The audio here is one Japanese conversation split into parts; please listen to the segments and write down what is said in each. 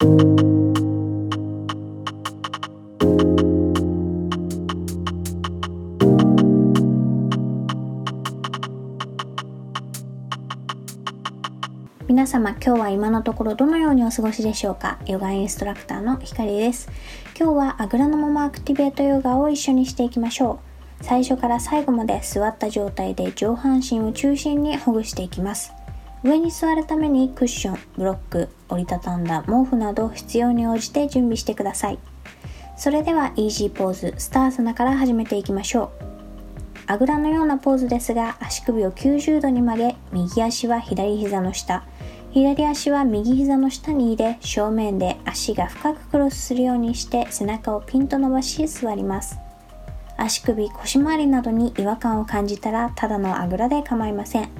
皆様今日は今のところどのようにお過ごしでしょうか？ヨガインストラクターのひかりです。今日はあぐらのままアクティベートヨガを一緒にしていきましょう。最初から最後まで座った状態で上半身を中心にほぐしていきます。上に座るためにクッション、ブロック、折りたたんだ毛布など必要に応じて準備してください。それではイージーポーズスターサナから始めていきましょう。あぐらのようなポーズですが足首を90度に曲げ右足は左膝の下。左足は右膝の下に入れ正面で足が深くクロスするようにして背中をピンと伸ばし座ります。足首腰回りなどに違和感を感じたらただのあぐらで構いません。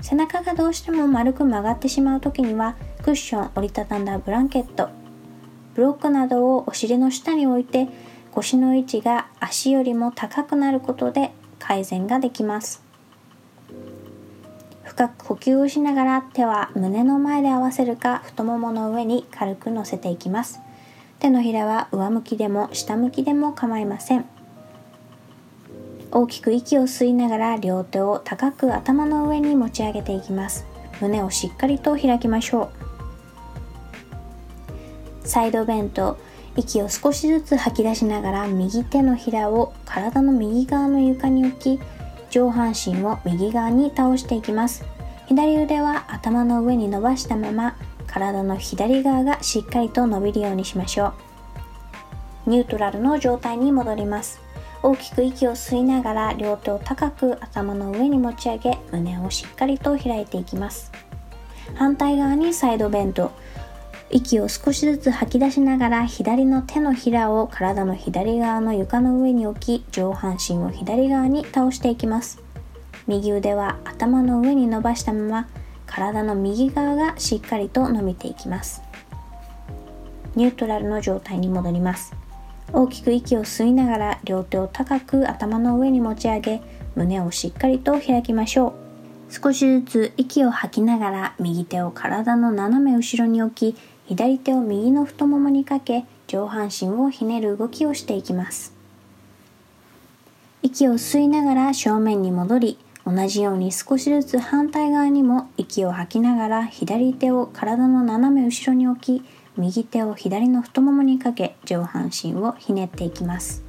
背中がどうしても丸く曲がってしまう時にはクッション折りたたんだブランケット。ブロックなどをお尻の下に置いて腰の位置が足よりも高くなることで改善ができます。深く呼吸をしながら手は胸の前で合わせるか太ももの上に軽く乗せていきます。手のひらは上向きでも下向きでも構いません。大きく息を吸いながら両手を高く頭の上に持ち上げていきます。胸をしっかりと開きましょう。サイドベント息を少しずつ吐き出しながら右手のひらを体の右側の床に置き上半身を右側に倒していきます。左腕は頭の上に伸ばしたまま体の左側がしっかりと伸びるようにしましょう。ニュートラルの状態に戻ります。大きく息を吸いながら両手を高く頭の上に持ち上げ胸をしっかりと開いていきます。反対側にサイドベント息を少しずつ吐き出しながら左の手のひらを体の左側の床の上に置き上半身を左側に倒していきます。右腕は頭の上に伸ばしたまま体の右側がしっかりと伸びていきます。ニュートラルの状態に戻ります。大きく息を吸いながら両手を高く頭の上に持ち上げ胸をしっかりと開きましょう。少しずつ息を吐きながら右手を体の斜め後ろに置き左手を右の太ももにかけ上半身をひねる動きをしていきます。息を吸いながら正面に戻り同じように少しずつ反対側にも息を吐きながら左手を体の斜め後ろに置き右手を左の太ももにかけ上半身をひねっていきます。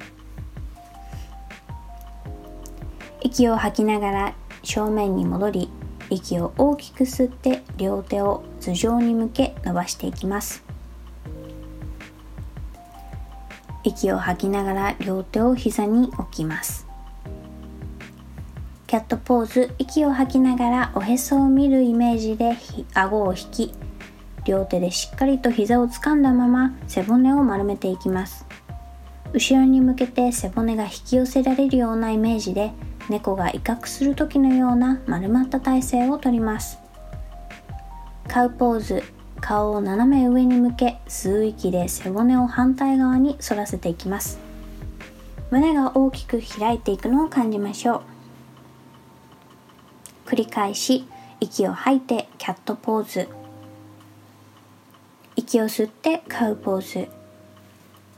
息を吐きながら正面に戻り息を大きく吸って両手を頭上に向け伸ばしていきます。息を吐きながら両手を膝に置きます。キャットポーズ。息を吐きながらおへそを見るイメージで顎を引き両手でしっかりと膝を掴んだまま背骨を丸めていきます。後ろに向けて背骨が引き寄せられるようなイメージで猫が威嚇する時のような丸まった体勢をとります。カウポーズ顔を斜め上に向け吸う息で背骨を反対側に反らせていきます。胸が大きく開いていくのを感じましょう。繰り返し息を吐いてキャットポーズ。息を吸ってカウポーズ。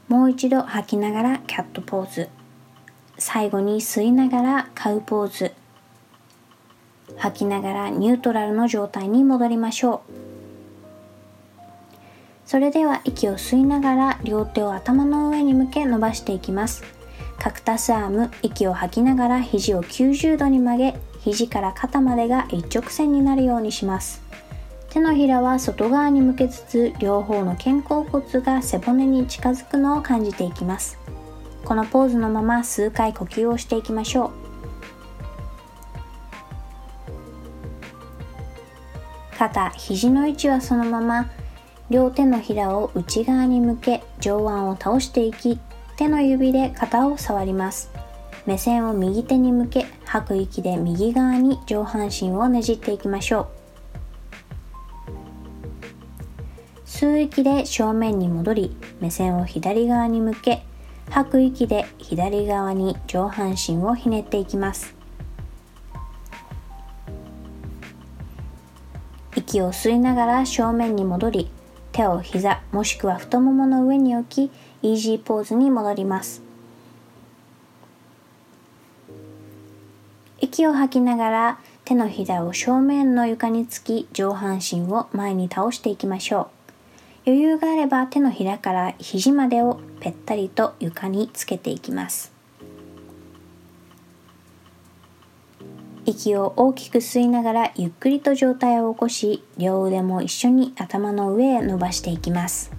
もう一度吐きながらキャットポーズ。最後に吸いながらカウポーズ。吐きながらニュートラルの状態に戻りましょう。それでは息を吸いながら両手を頭の上に向け伸ばしていきます。カクタスアーム息を吐きながら肘を90度に曲げ肘から肩までが一直線になるようにします。手のひらは外側に向けつつ両方の肩甲骨が背骨に近づくのを感じていきます。このポーズのまま数回呼吸をしていきましょう。肩肘の位置はそのまま両手のひらを内側に向け上腕を倒していき手の指で肩を触ります。目線を右手に向け吐く息で右側に上半身をねじっていきましょう。吸う息で正面に戻り目線を左側に向け吐く息で左側に上半身をひねっていきます。息を吸いながら正面に戻り手を膝もしくは太ももの上に置きイージーポーズに戻ります。息を吐きながら手のひらを正面の床につき上半身を前に倒していきましょう。余裕があれば手のひらから肘までをぺったりと床につけていきます。息を大きく吸いながらゆっくりと上体を起こし両腕も一緒に頭の上へ伸ばしていきます。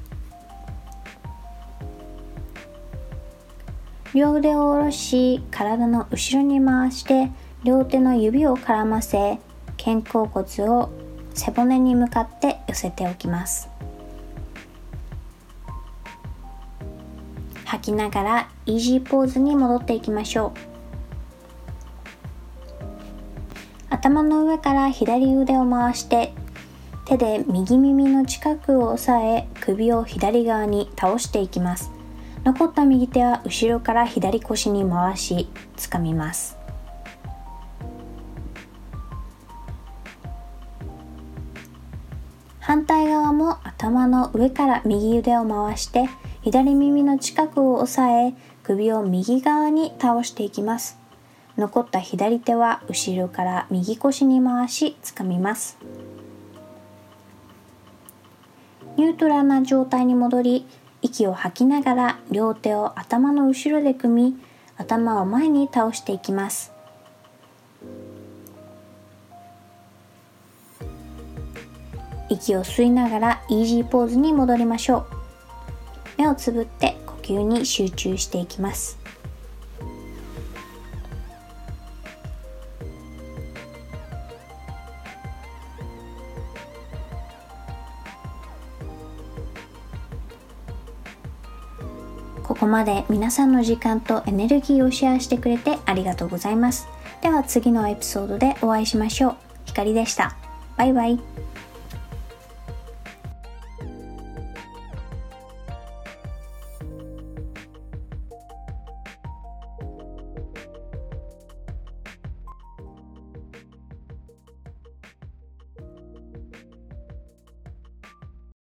両腕を下ろし体の後ろに回して両手の指を絡ませ肩甲骨を背骨に向かって寄せておきます。吐きながらイージーポーズに戻っていきましょう。頭の上から左腕を回して手で右耳の近くを押さえ首を左側に倒していきます。残った右手は後ろから左腰に回し掴みます。反対側も頭の上から右腕を回して左耳の近くを押さえ首を右側に倒していきます。残った左手は後ろから右腰に回し掴みます。ニュートラルな状態に戻り息を吐きながら両手を頭の後ろで組み頭を前に倒していきます。息を吸いながらイージーポーズに戻りましょう。目をつぶって呼吸に集中していきますここまで皆さんの時間とエネルギーをシェアしてくれてありがとうございます。では次のエピソードでお会いしましょう。ひかりでした。バイバイ。